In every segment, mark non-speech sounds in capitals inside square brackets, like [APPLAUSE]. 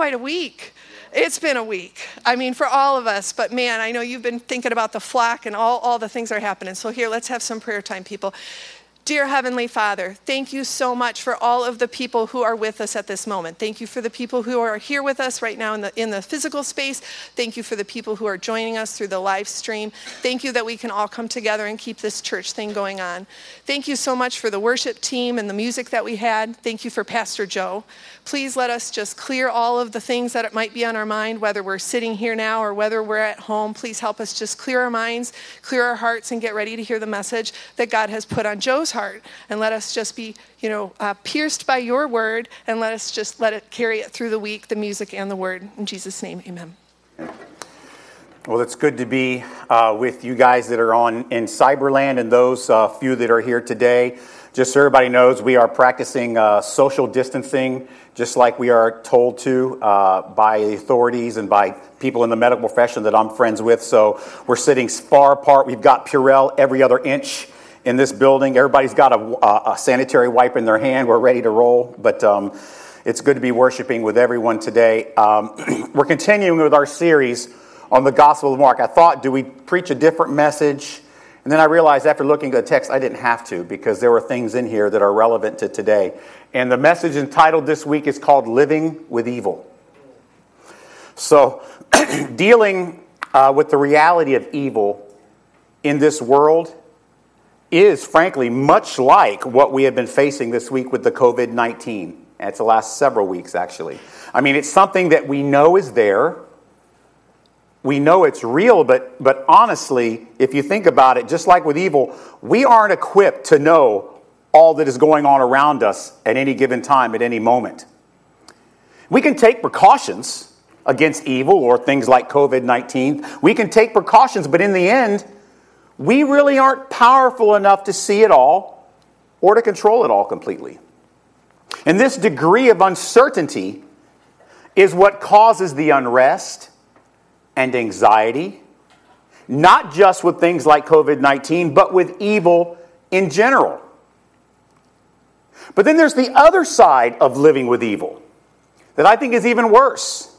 quite a week. It's been a week. I mean, for all of us, but man, I know you've been thinking about the flock and all, all the things that are happening. So, here, let's have some prayer time, people. Dear Heavenly Father, thank you so much for all of the people who are with us at this moment. Thank you for the people who are here with us right now in the, in the physical space. Thank you for the people who are joining us through the live stream. Thank you that we can all come together and keep this church thing going on. Thank you so much for the worship team and the music that we had. Thank you for Pastor Joe. Please let us just clear all of the things that it might be on our mind, whether we're sitting here now or whether we're at home. Please help us just clear our minds, clear our hearts, and get ready to hear the message that God has put on Joe's heart. And let us just be, you know, uh, pierced by your word, and let us just let it carry it through the week, the music and the word. In Jesus' name, amen. Well, it's good to be uh, with you guys that are on in Cyberland and those uh, few that are here today. Just so everybody knows, we are practicing uh, social distancing just like we are told to uh, by the authorities and by people in the medical profession that I'm friends with. So we're sitting far apart. We've got Purell every other inch in this building. Everybody's got a, a sanitary wipe in their hand. We're ready to roll. But um, it's good to be worshiping with everyone today. Um, [CLEARS THROAT] we're continuing with our series on the Gospel of Mark. I thought, do we preach a different message? And then I realized after looking at the text, I didn't have to because there were things in here that are relevant to today. And the message entitled this week is called Living with Evil. So, [CLEARS THROAT] dealing uh, with the reality of evil in this world is, frankly, much like what we have been facing this week with the COVID 19. It's the last several weeks, actually. I mean, it's something that we know is there we know it's real, but, but honestly, if you think about it, just like with evil, we aren't equipped to know all that is going on around us at any given time, at any moment. We can take precautions against evil or things like COVID 19. We can take precautions, but in the end, we really aren't powerful enough to see it all or to control it all completely. And this degree of uncertainty is what causes the unrest and anxiety, not just with things like COVID 19, but with evil in general. But then there's the other side of living with evil that I think is even worse.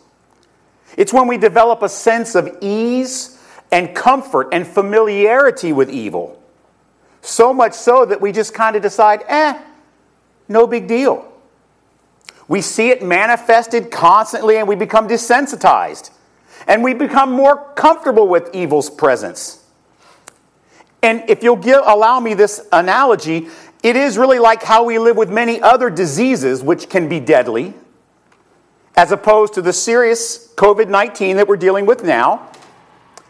It's when we develop a sense of ease and comfort and familiarity with evil. So much so that we just kind of decide, eh, no big deal. We see it manifested constantly and we become desensitized and we become more comfortable with evil's presence. And if you'll give, allow me this analogy, it is really like how we live with many other diseases which can be deadly, as opposed to the serious COVID 19 that we're dealing with now.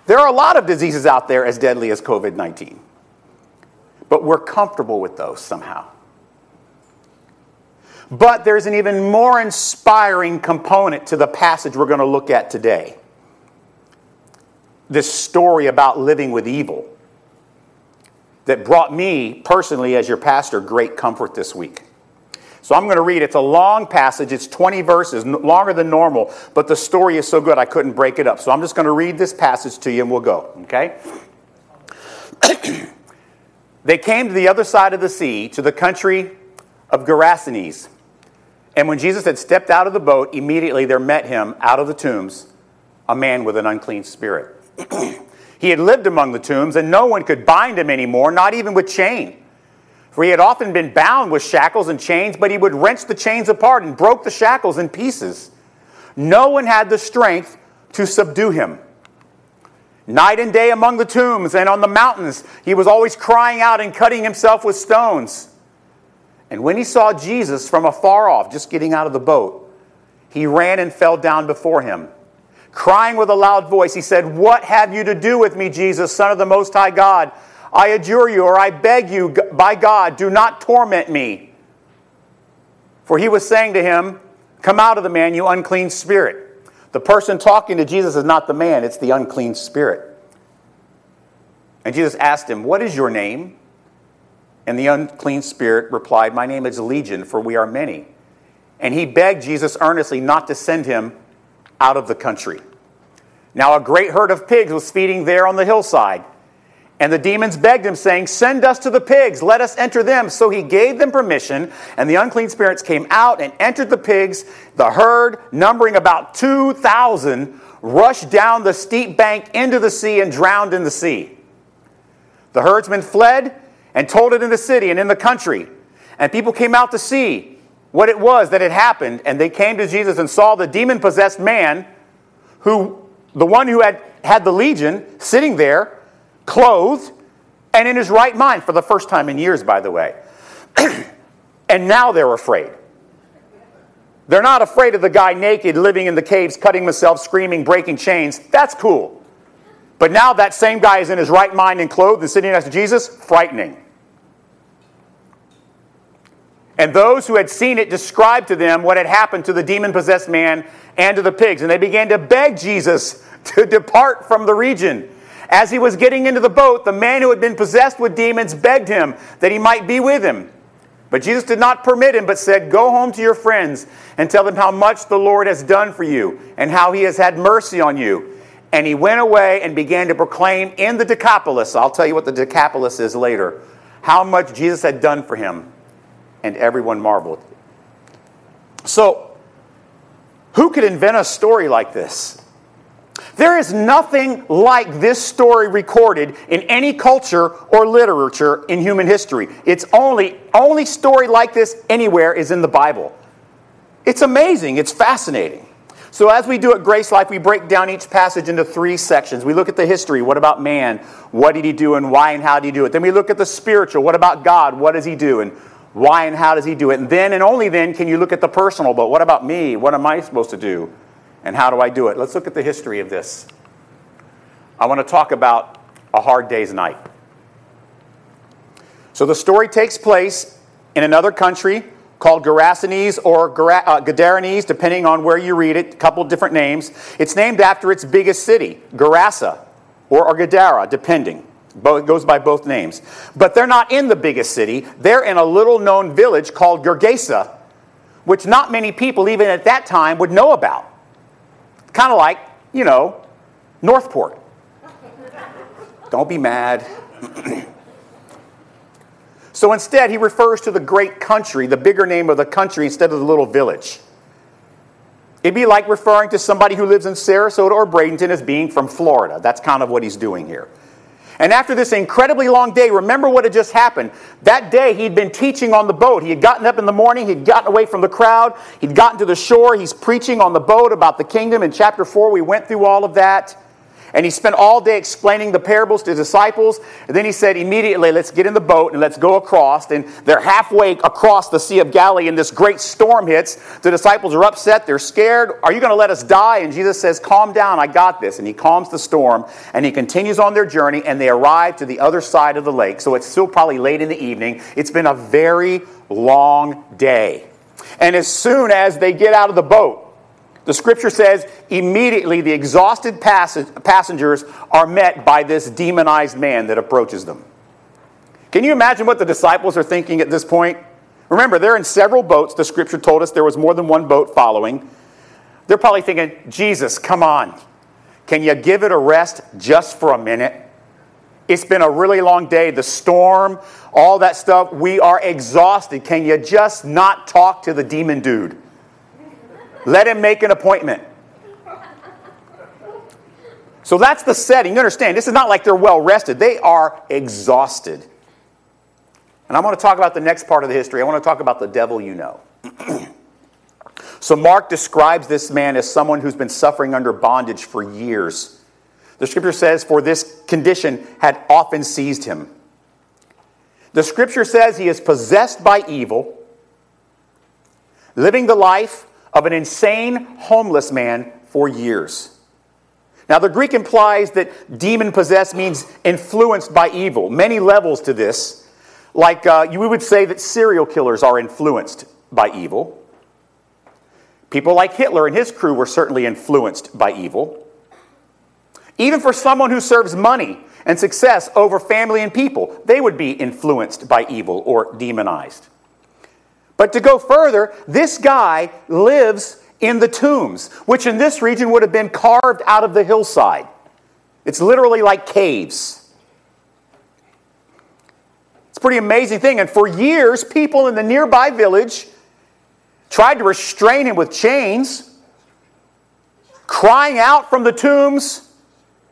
There are a lot of diseases out there as deadly as COVID 19, but we're comfortable with those somehow. But there's an even more inspiring component to the passage we're going to look at today this story about living with evil that brought me personally, as your pastor, great comfort this week. So I'm going to read. It's a long passage. It's 20 verses, longer than normal, but the story is so good I couldn't break it up. So I'm just going to read this passage to you and we'll go, okay? [CLEARS THROAT] they came to the other side of the sea, to the country of Gerasenes. And when Jesus had stepped out of the boat, immediately there met him out of the tombs a man with an unclean spirit [CLEARS THROAT] he had lived among the tombs, and no one could bind him anymore, not even with chain. For he had often been bound with shackles and chains, but he would wrench the chains apart and broke the shackles in pieces. No one had the strength to subdue him. Night and day among the tombs and on the mountains, he was always crying out and cutting himself with stones. And when he saw Jesus from afar off, just getting out of the boat, he ran and fell down before him Crying with a loud voice, he said, What have you to do with me, Jesus, Son of the Most High God? I adjure you, or I beg you, by God, do not torment me. For he was saying to him, Come out of the man, you unclean spirit. The person talking to Jesus is not the man, it's the unclean spirit. And Jesus asked him, What is your name? And the unclean spirit replied, My name is Legion, for we are many. And he begged Jesus earnestly not to send him out of the country. Now, a great herd of pigs was feeding there on the hillside, And the demons begged him, saying, Send us to the pigs, let us enter them. So he gave them permission, and the unclean spirits came out and entered the pigs. The herd, numbering about 2,000, rushed down the steep bank into the sea and drowned in the sea. The herdsmen fled and told it in the city and in the country. And people came out to see what it was that had happened. And they came to Jesus and saw the demon possessed man, who, the one who had had the legion, sitting there clothed, and in his right mind for the first time in years, by the way. [CLEARS THROAT] and now they're afraid. They're not afraid of the guy naked, living in the caves, cutting himself, screaming, breaking chains. That's cool. But now that same guy is in his right mind and clothed and sitting next to Jesus, frightening. And those who had seen it described to them what had happened to the demon possessed man and to the pigs. And they began to beg Jesus [LAUGHS] to depart from the region. As he was getting into the boat, the man who had been possessed with demons begged him that he might be with him. But Jesus did not permit him, but said, Go home to your friends and tell them how much the Lord has done for you and how he has had mercy on you. And he went away and began to proclaim in the Decapolis, I'll tell you what the Decapolis is later, how much Jesus had done for him. And everyone marveled. So, who could invent a story like this? There is nothing like this story recorded in any culture or literature in human history. It's only only story like this anywhere is in the Bible. It's amazing, it's fascinating. So as we do at Grace Life, we break down each passage into three sections. We look at the history, what about man? What did he do and why and how did he do it? Then we look at the spiritual, what about God? What does he do and why and how does he do it? And then and only then can you look at the personal, but what about me? What am I supposed to do? And how do I do it? Let's look at the history of this. I want to talk about a hard day's night. So the story takes place in another country called Gerasenes or uh, Gadarenes, depending on where you read it, a couple different names. It's named after its biggest city, Gerasa or, Gadara, depending. It goes by both names. But they're not in the biggest city. They're in a little known village called Gergesa, which not many people, even at that time, would know about. Kind of like, you know, Northport. Don't be mad. [CLEARS THROAT] so instead, he refers to the great country, the bigger name of the country, instead of the little village. It'd be like referring to somebody who lives in Sarasota or Bradenton as being from Florida. That's kind of what he's doing here. And after this incredibly long day, remember what had just happened. That day, he'd been teaching on the boat. He had gotten up in the morning, he'd gotten away from the crowd, he'd gotten to the shore, he's preaching on the boat about the kingdom. In chapter 4, we went through all of that. And he spent all day explaining the parables to disciples. And then he said, immediately, let's get in the boat and let's go across. And they're halfway across the Sea of Galilee, and this great storm hits. The disciples are upset. They're scared. Are you going to let us die? And Jesus says, Calm down. I got this. And he calms the storm. And he continues on their journey, and they arrive to the other side of the lake. So it's still probably late in the evening. It's been a very long day. And as soon as they get out of the boat, the scripture says immediately the exhausted passengers are met by this demonized man that approaches them. Can you imagine what the disciples are thinking at this point? Remember, they're in several boats. The scripture told us there was more than one boat following. They're probably thinking, Jesus, come on. Can you give it a rest just for a minute? It's been a really long day. The storm, all that stuff. We are exhausted. Can you just not talk to the demon dude? Let him make an appointment. So that's the setting. You understand, this is not like they're well rested, they are exhausted. And I want to talk about the next part of the history. I want to talk about the devil you know. [CLEARS THROAT] so Mark describes this man as someone who's been suffering under bondage for years. The scripture says, For this condition had often seized him. The scripture says he is possessed by evil, living the life of an insane homeless man for years. Now, the Greek implies that demon possessed means influenced by evil. Many levels to this. Like uh, you would say that serial killers are influenced by evil. People like Hitler and his crew were certainly influenced by evil. Even for someone who serves money and success over family and people, they would be influenced by evil or demonized. But to go further, this guy lives in the tombs, which in this region would have been carved out of the hillside. It's literally like caves. It's a pretty amazing thing. And for years, people in the nearby village tried to restrain him with chains, crying out from the tombs,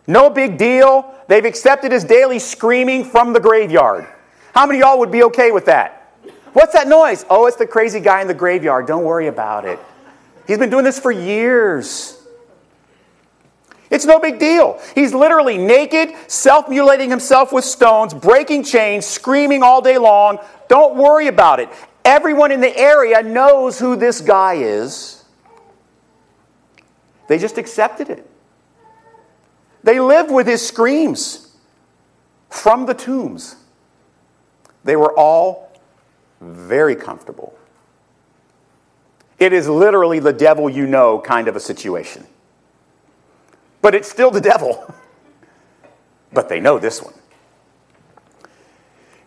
no big deal. They've accepted his daily screaming from the graveyard. How many of y'all would be okay with that? What's that noise? Oh, it's the crazy guy in the graveyard. Don't worry about it. He's been doing this for years. It's no big deal. He's literally naked, self mutilating himself with stones, breaking chains, screaming all day long. Don't worry about it. Everyone in the area knows who this guy is. They just accepted it. They lived with his screams from the tombs. They were all very comfortable. It is literally the devil you know kind of a situation but it's still the devil. [LAUGHS] but they know this one.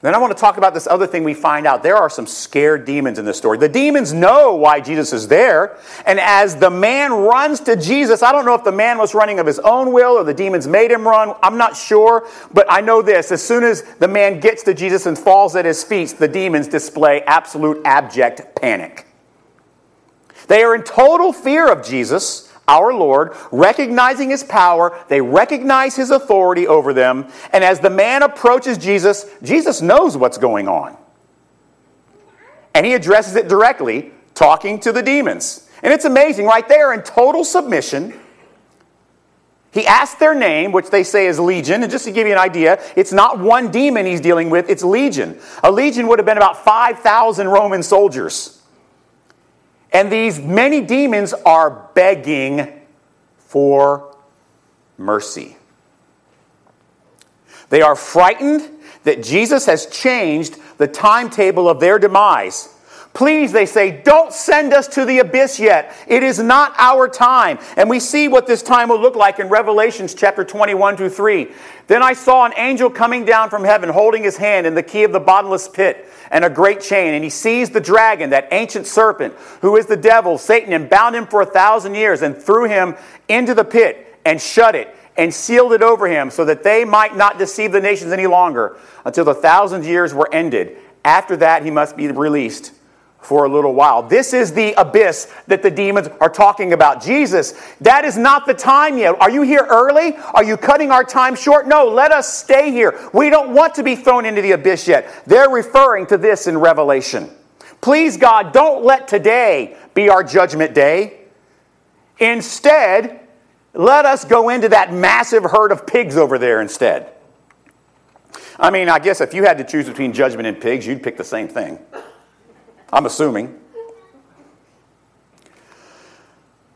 Then I want to talk about this other thing we find out. There are some scared demons in this story. The demons know why Jesus is there. And as the man runs to Jesus, I don't know if the man was running of his own will or the demons made him run. I'm not sure. But I know this as soon as the man gets to Jesus and falls at his feet, the demons display absolute abject panic. They are in total fear of Jesus our Lord, recognizing his power, they recognize his authority over them, and as the man approaches Jesus, Jesus knows what's going on. And he addresses it directly, talking to the demons. And it's amazing, right there in total submission. He asks their name, which they say is legion. And just to give you an idea, it's not one demon he's dealing with, it's legion. A legion would have been about 5,000 Roman soldiers. And these many demons are begging for mercy. They are frightened that Jesus has changed the timetable of their demise. Please, they say, don't send us to the abyss yet. It is not our time. And we see what this time will look like in Revelations chapter 21 to 3. Then I saw an angel coming down from heaven, holding his hand in the key of the bottomless pit and a great chain. And he seized the dragon, that ancient serpent, who is the devil, Satan, and bound him for a thousand years, and threw him into the pit and shut it and sealed it over him so that they might not deceive the nations any longer until the thousand years were ended. After that, he must be released for a little while. This is the abyss that the demons are talking about. Jesus, that is not the time yet. Are you here early? Are you cutting our time short? No, let us stay here. We don't want to be thrown into the abyss yet. They're referring to this in Revelation. Please, God, don't let today be our judgment day. Instead, let us go into that massive herd of pigs over there instead. I mean, I guess if you had to choose between judgment and pigs, you'd pick the same thing. I'm assuming.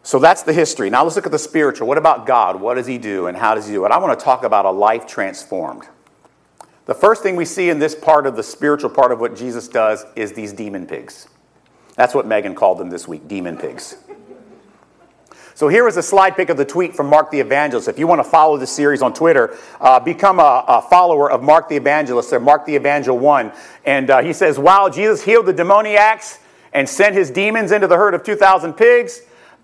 So that's the history. Now let's look at the spiritual. What about God? What does He do and how does He do it? I want to talk about a life transformed. The first thing we see in this part of the spiritual part of what Jesus does is these demon pigs. That's what Megan called them this week demon pigs. So here is a slide pick of the tweet from Mark the Evangelist. If you want to follow this series on Twitter, uh, become a, a, follower of Mark the Evangelist or Mark the Evangel 1. And uh, he says, Wow, Jesus healed the demoniacs and sent his demons into the herd of 2,000 pigs.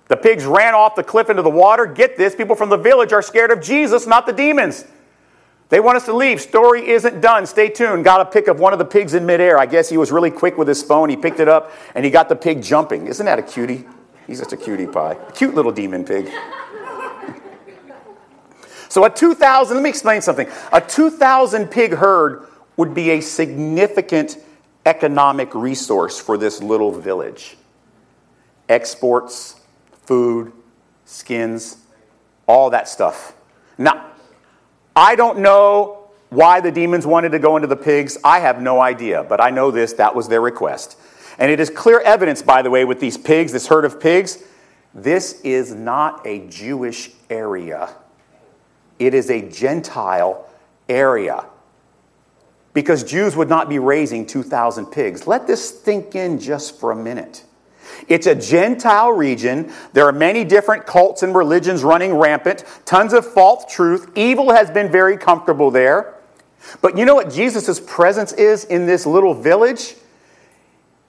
The pigs ran off the cliff into the water. Get this, people from the village are scared of Jesus, not the demons. They want us to leave. Story isn't done. Stay tuned. Got a pic of one of the pigs in midair. I guess he was really quick with his phone. He picked it up and he got the pig jumping. Isn't that a cutie? He's just a cutie pie. A cute little demon pig. so a 2,000, let me explain something. A 2,000 pig herd would be a significant economic resource for this little village. Exports, food, skins, all that stuff. Now, I don't know why the demons wanted to go into the pigs. I have no idea, but I know this that was their request. And it is clear evidence, by the way, with these pigs, this herd of pigs, this is not a Jewish area. It is a Gentile area. Because Jews would not be raising 2,000 pigs. Let this sink in just for a minute. It's a Gentile region. There are many different cults and religions running rampant, tons of false truth. Evil has been very comfortable there. But you know what Jesus' presence is in this little village?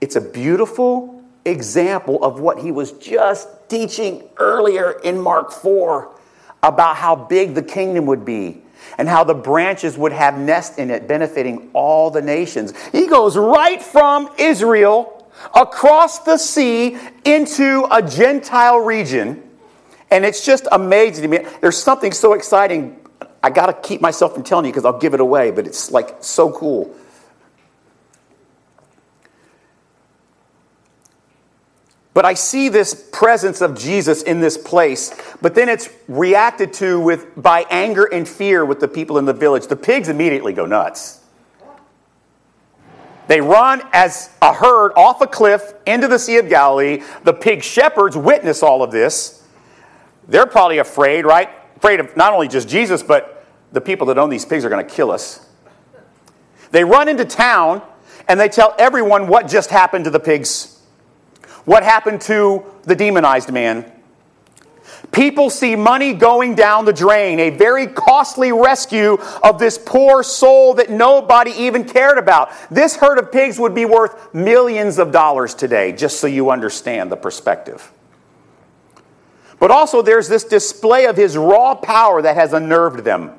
It's a beautiful example of what he was just teaching earlier in Mark 4 about how big the kingdom would be. and how the branches would have nest in it, benefiting all the nations. He goes right from Israel across the sea into a Gentile region. And it's just amazing to me. There's something so exciting. I got to keep myself from telling you because I'll give it away, but it's like so cool. But I see this presence of Jesus in this place, but then it's reacted to with by anger and fear with the people in the village. The pigs immediately go nuts. They run as a herd off a cliff into the Sea of Galilee. The pig shepherds witness all of this. They're probably afraid, right? Afraid of not only just Jesus, but the people that own these pigs are going to kill us. They run into town and they tell everyone what just happened to the pigs what happened to the demonized man? People see money going down the drain, a very costly rescue of this poor soul that nobody even cared about. This herd of pigs would be worth millions of dollars today, just so you understand the perspective. But also, there's this display of his raw power that has unnerved them.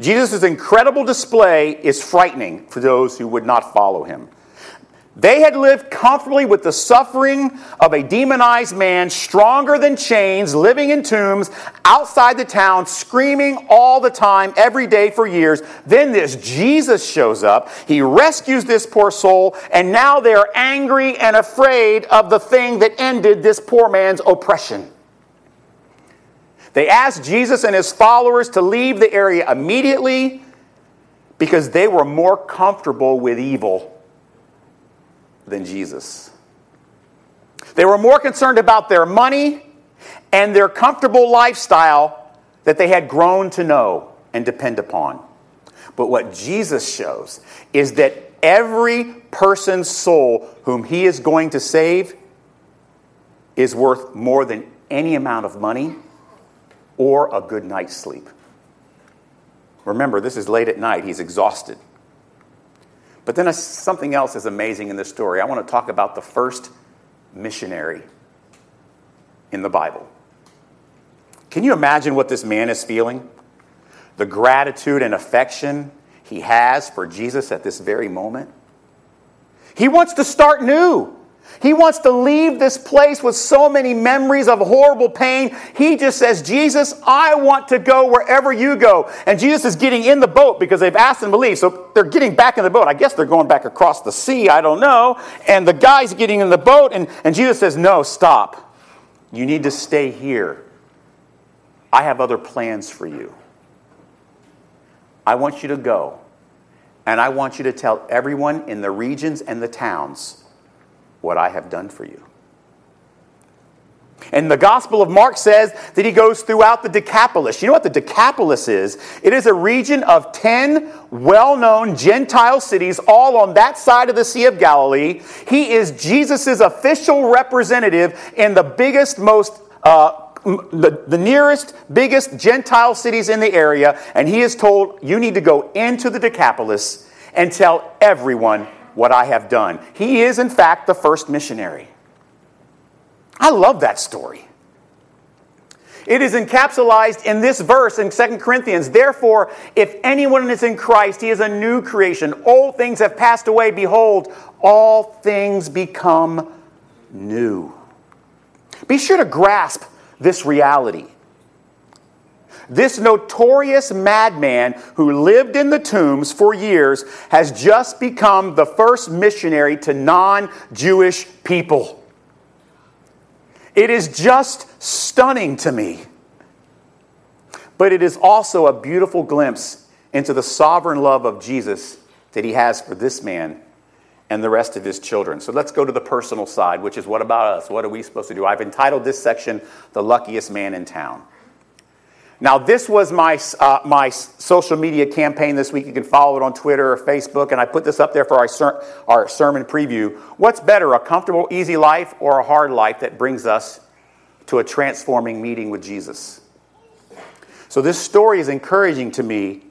Jesus' incredible display is frightening for those who would not follow him. They had lived comfortably with the suffering of a demonized man, stronger than chains, living in tombs outside the town, screaming all the time, every day for years. Then this Jesus shows up. He rescues this poor soul, and now they're angry and afraid of the thing that ended this poor man's oppression. They asked Jesus and his followers to leave the area immediately because they were more comfortable with evil than Jesus. They were more concerned about their money and their comfortable lifestyle that they had grown to know and depend upon. But what Jesus shows is that every person's soul whom he is going to save is worth more than any amount of money or a good night's sleep. Remember, this is late at night. He's exhausted. But then something else is amazing in this story. I want to talk about the first missionary in the Bible. Can you imagine what this man is feeling? The gratitude and affection he has for Jesus at this very moment. He wants to start new. He wants to leave this place with so many memories of horrible pain. He just says, Jesus, I want to go wherever you go. And Jesus is getting in the boat because they've asked to leave. So they're getting back in the boat. I guess they're going back across the sea. I don't know. And the guy's getting in the boat, and, and Jesus says, No, stop. You need to stay here. I have other plans for you. I want you to go, and I want you to tell everyone in the regions and the towns what I have done for you. And the Gospel of Mark says that he goes throughout the Decapolis. You know what the Decapolis is? It is a region of 10 well known Gentile cities, all on that side of the Sea of Galilee. He is Jesus' official representative in the biggest, most uh, the, the nearest, biggest Gentile cities in the area, and he is told, You need to go into the Decapolis and tell everyone what I have done. He is, in fact, the first missionary. I love that story. It is encapsulated in this verse in 2 Corinthians. Therefore, if anyone is in Christ, he is a new creation. Old things have passed away. Behold, all things become new. Be sure to grasp this reality. This notorious madman who lived in the tombs for years has just become the first missionary to non Jewish people. It is just stunning to me. But it is also a beautiful glimpse into the sovereign love of Jesus that he has for this man and the rest of his children. So let's go to the personal side, which is what about us? What are we supposed to do? I've entitled this section, The Luckiest Man in Town. Now, this was my, uh, my social media campaign this week. You can follow it on Twitter or Facebook, and I put this up there for our, ser- our sermon preview. What's better, a comfortable, easy life or a hard life that brings us to a transforming meeting with Jesus? So, this story is encouraging to me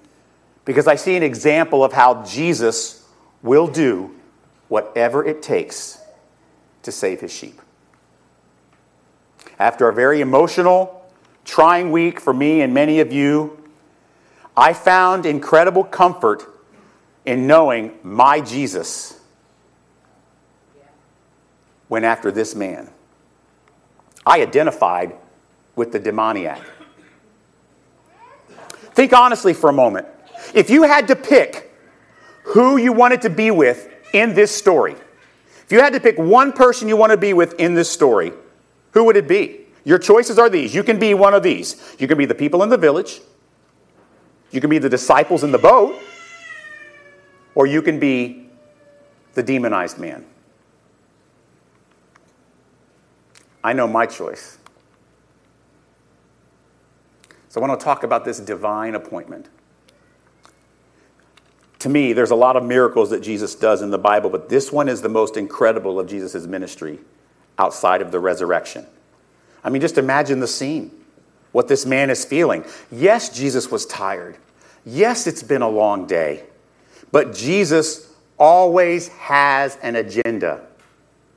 because I see an example of how Jesus will do whatever it takes to save his sheep. After a very emotional, trying week for me and many of you, I found incredible comfort in knowing my Jesus went after this man. I identified with the demoniac. Think honestly for a moment. If you had to pick who you wanted to be with in this story, if you had to pick one person you want to be with in this story, who would it be? Your choices are these. You can be one of these. You can be the people in the village, you can be the disciples in the boat, or you can be the demonized man. I know my choice. So I want to talk about this divine appointment. To me, there's a lot of miracles that Jesus does in the Bible, but this one is the most incredible of Jesus' ministry outside of the resurrection. I mean, just imagine the scene, what this man is feeling. Yes, Jesus was tired. Yes, it's been a long day. But Jesus always has an agenda.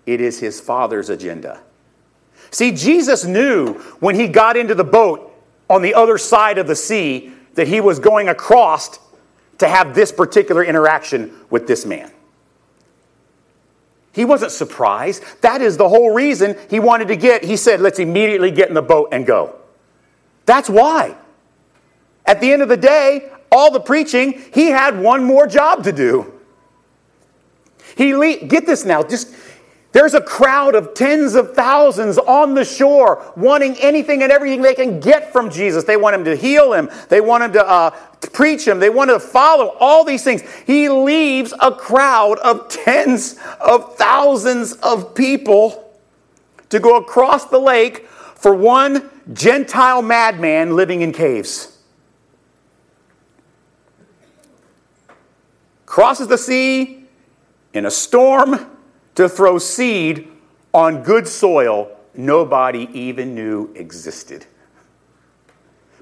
It is his Father's agenda. See, Jesus knew when he got into the boat on the other side of the sea that he was going across to have this particular interaction with this man. He wasn't surprised. That is the whole reason he wanted to get. He said, let's immediately get in the boat and go. That's why. At the end of the day, all the preaching, he had one more job to do. He le- get this now, just there's a crowd of tens of thousands on the shore wanting anything and everything they can get from Jesus. They want him to heal him, they want him to uh, preach him, they want to follow all these things. He leaves a crowd of tens of thousands of people to go across the lake for one Gentile madman living in caves. Crosses the sea in a storm to throw seed on good soil nobody even knew existed.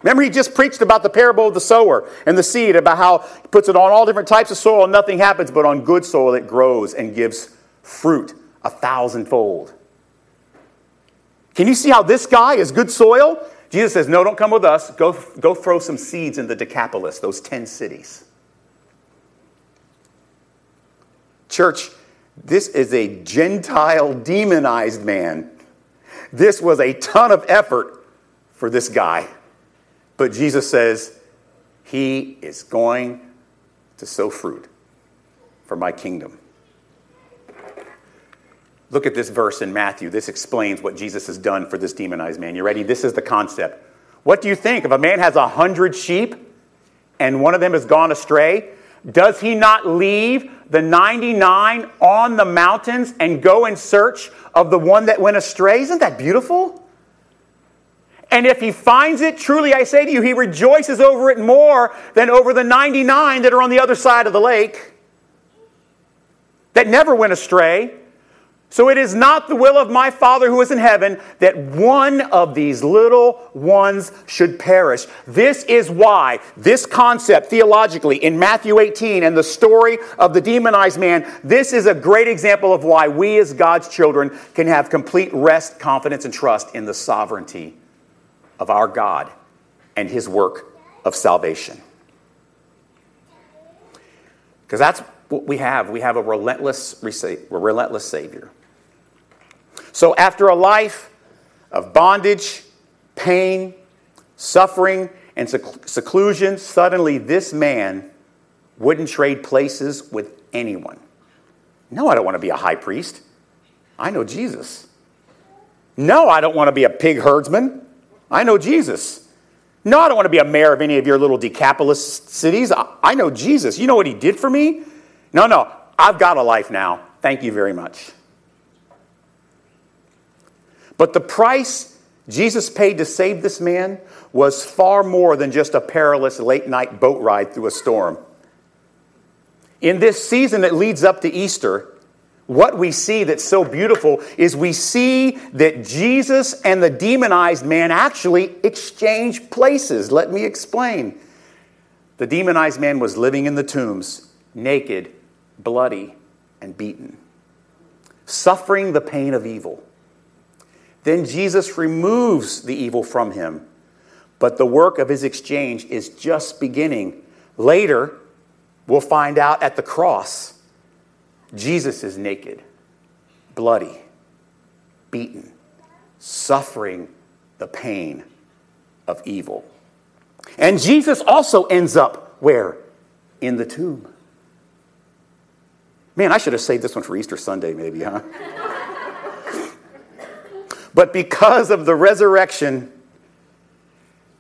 Remember, he just preached about the parable of the sower and the seed, about how he puts it on all different types of soil and nothing happens, but on good soil it grows and gives fruit a thousandfold. Can you see how this guy is good soil? Jesus says, No, don't come with us. Go, go throw some seeds in the Decapolis, those 10 cities. Church, this is a Gentile demonized man. This was a ton of effort for this guy. But Jesus says, He is going to sow fruit for my kingdom. Look at this verse in Matthew. This explains what Jesus has done for this demonized man. You ready? This is the concept. What do you think? If a man has a hundred sheep and one of them has gone astray, does he not leave the 99 on the mountains and go in search of the one that went astray? Isn't that beautiful? And if he finds it, truly I say to you, he rejoices over it more than over the 99 that are on the other side of the lake that never went astray. So it is not the will of my Father who is in heaven that one of these little ones should perish. This is why this concept theologically in Matthew 18 and the story of the demonized man, this is a great example of why we as God's children can have complete rest, confidence, and trust in the sovereignty of our God and his work of salvation. Because that's what we have. We have a relentless, relentless Savior. So, after a life of bondage, pain, suffering, and seclusion, suddenly this man wouldn't trade places with anyone. No, I don't want to be a high priest. I know Jesus. No, I don't want to be a pig herdsman. I know Jesus. No, I don't want to be a mayor of any of your little Decapolis cities. I know Jesus. You know what he did for me? No, no, I've got a life now. Thank you very much. But the price Jesus paid to save this man was far more than just a perilous late night boat ride through a storm. In this season that leads up to Easter, what we see that's so beautiful is we see that Jesus and the demonized man actually exchange places. Let me explain. The demonized man was living in the tombs, naked, bloody, and beaten, suffering the pain of evil. Then Jesus removes the evil from him, but the work of his exchange is just beginning. Later, we'll find out at the cross, Jesus is naked, bloody, beaten, suffering the pain of evil. And Jesus also ends up where? In the tomb. Man, I should have saved this one for Easter Sunday, maybe, huh? But because of the resurrection,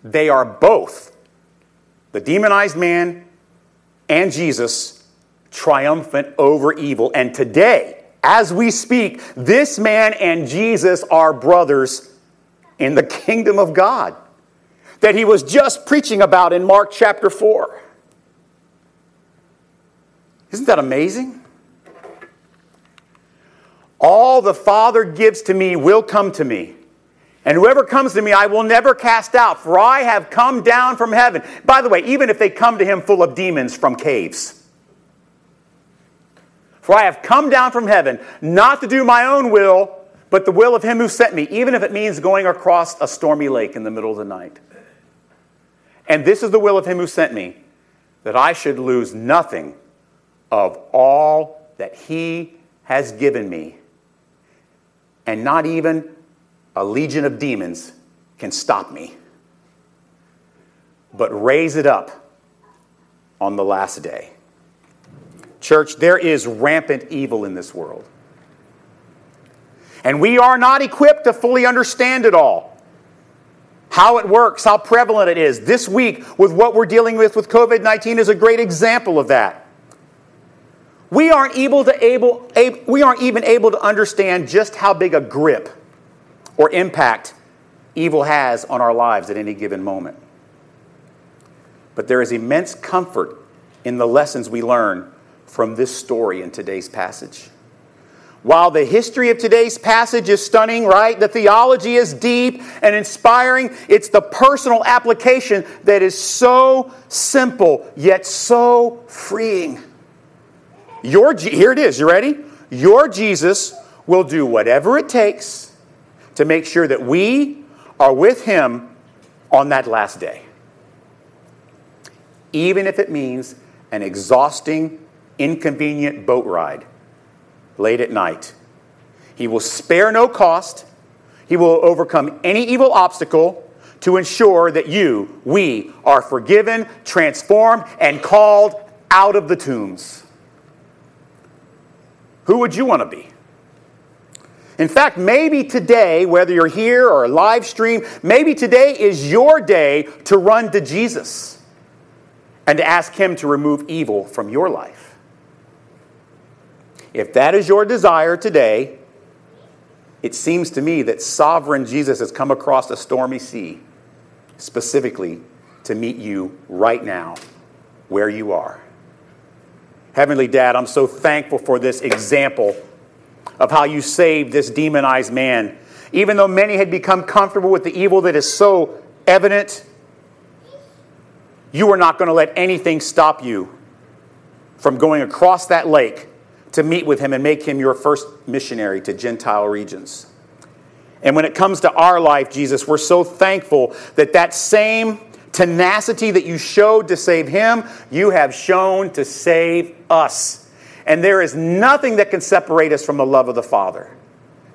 they are both, the demonized man and Jesus, triumphant over evil. And today, as we speak, this man and Jesus are brothers in the kingdom of God that he was just preaching about in Mark chapter 4. Isn't that amazing? All the Father gives to me will come to me. And whoever comes to me, I will never cast out, for I have come down from heaven. By the way, even if they come to him full of demons from caves. For I have come down from heaven, not to do my own will, but the will of him who sent me, even if it means going across a stormy lake in the middle of the night. And this is the will of him who sent me, that I should lose nothing of all that he has given me. And not even a legion of demons can stop me, but raise it up on the last day. Church, there is rampant evil in this world. And we are not equipped to fully understand it all. How it works, how prevalent it is. This week, with what we're dealing with with COVID 19, is a great example of that. We aren't, able to able, we aren't even able to understand just how big a grip or impact evil has on our lives at any given moment. But there is immense comfort in the lessons we learn from this story in today's passage. While the history of today's passage is stunning, right? The theology is deep and inspiring. It's the personal application that is so simple, yet so freeing. Your, here it is. You ready? Your Jesus will do whatever it takes to make sure that we are with him on that last day. Even if it means an exhausting, inconvenient boat ride late at night. He will spare no cost. He will overcome any evil obstacle to ensure that you, we, are forgiven, transformed, and called out of the tombs. Who would you want to be? In fact, maybe today, whether you're here or live stream, maybe today is your day to run to Jesus and to ask Him to remove evil from your life. If that is your desire today, it seems to me that sovereign Jesus has come across a stormy sea specifically to meet you right now where you are. Heavenly Dad, I'm so thankful for this example of how you saved this demonized man. Even though many had become comfortable with the evil that is so evident, you were not going to let anything stop you from going across that lake to meet with him and make him your first missionary to Gentile regions. And when it comes to our life, Jesus, we're so thankful that that same tenacity that you showed to save him, you have shown to save us. And there is nothing that can separate us from the love of the Father.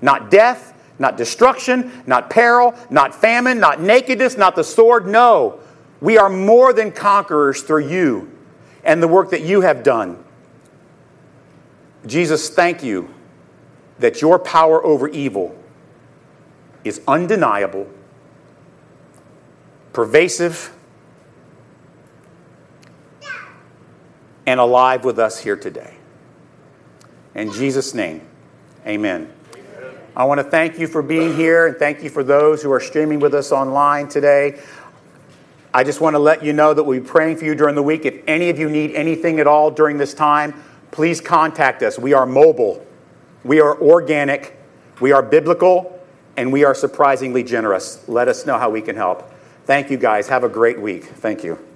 Not death, not destruction, not peril, not famine, not nakedness, not the sword. No. We are more than conquerors through you and the work that you have done. Jesus, thank you that your power over evil is undeniable, pervasive, and alive with us here today. In Jesus' name, amen. I want to thank you for being here and thank you for those who are streaming with us online today. I just want to let you know that we'll be praying for you during the week. If any of you need anything at all during this time, please contact us. We are mobile, we are organic, we are biblical, and we are surprisingly generous. Let us know how we can help. Thank you, guys. Have a great week. Thank you.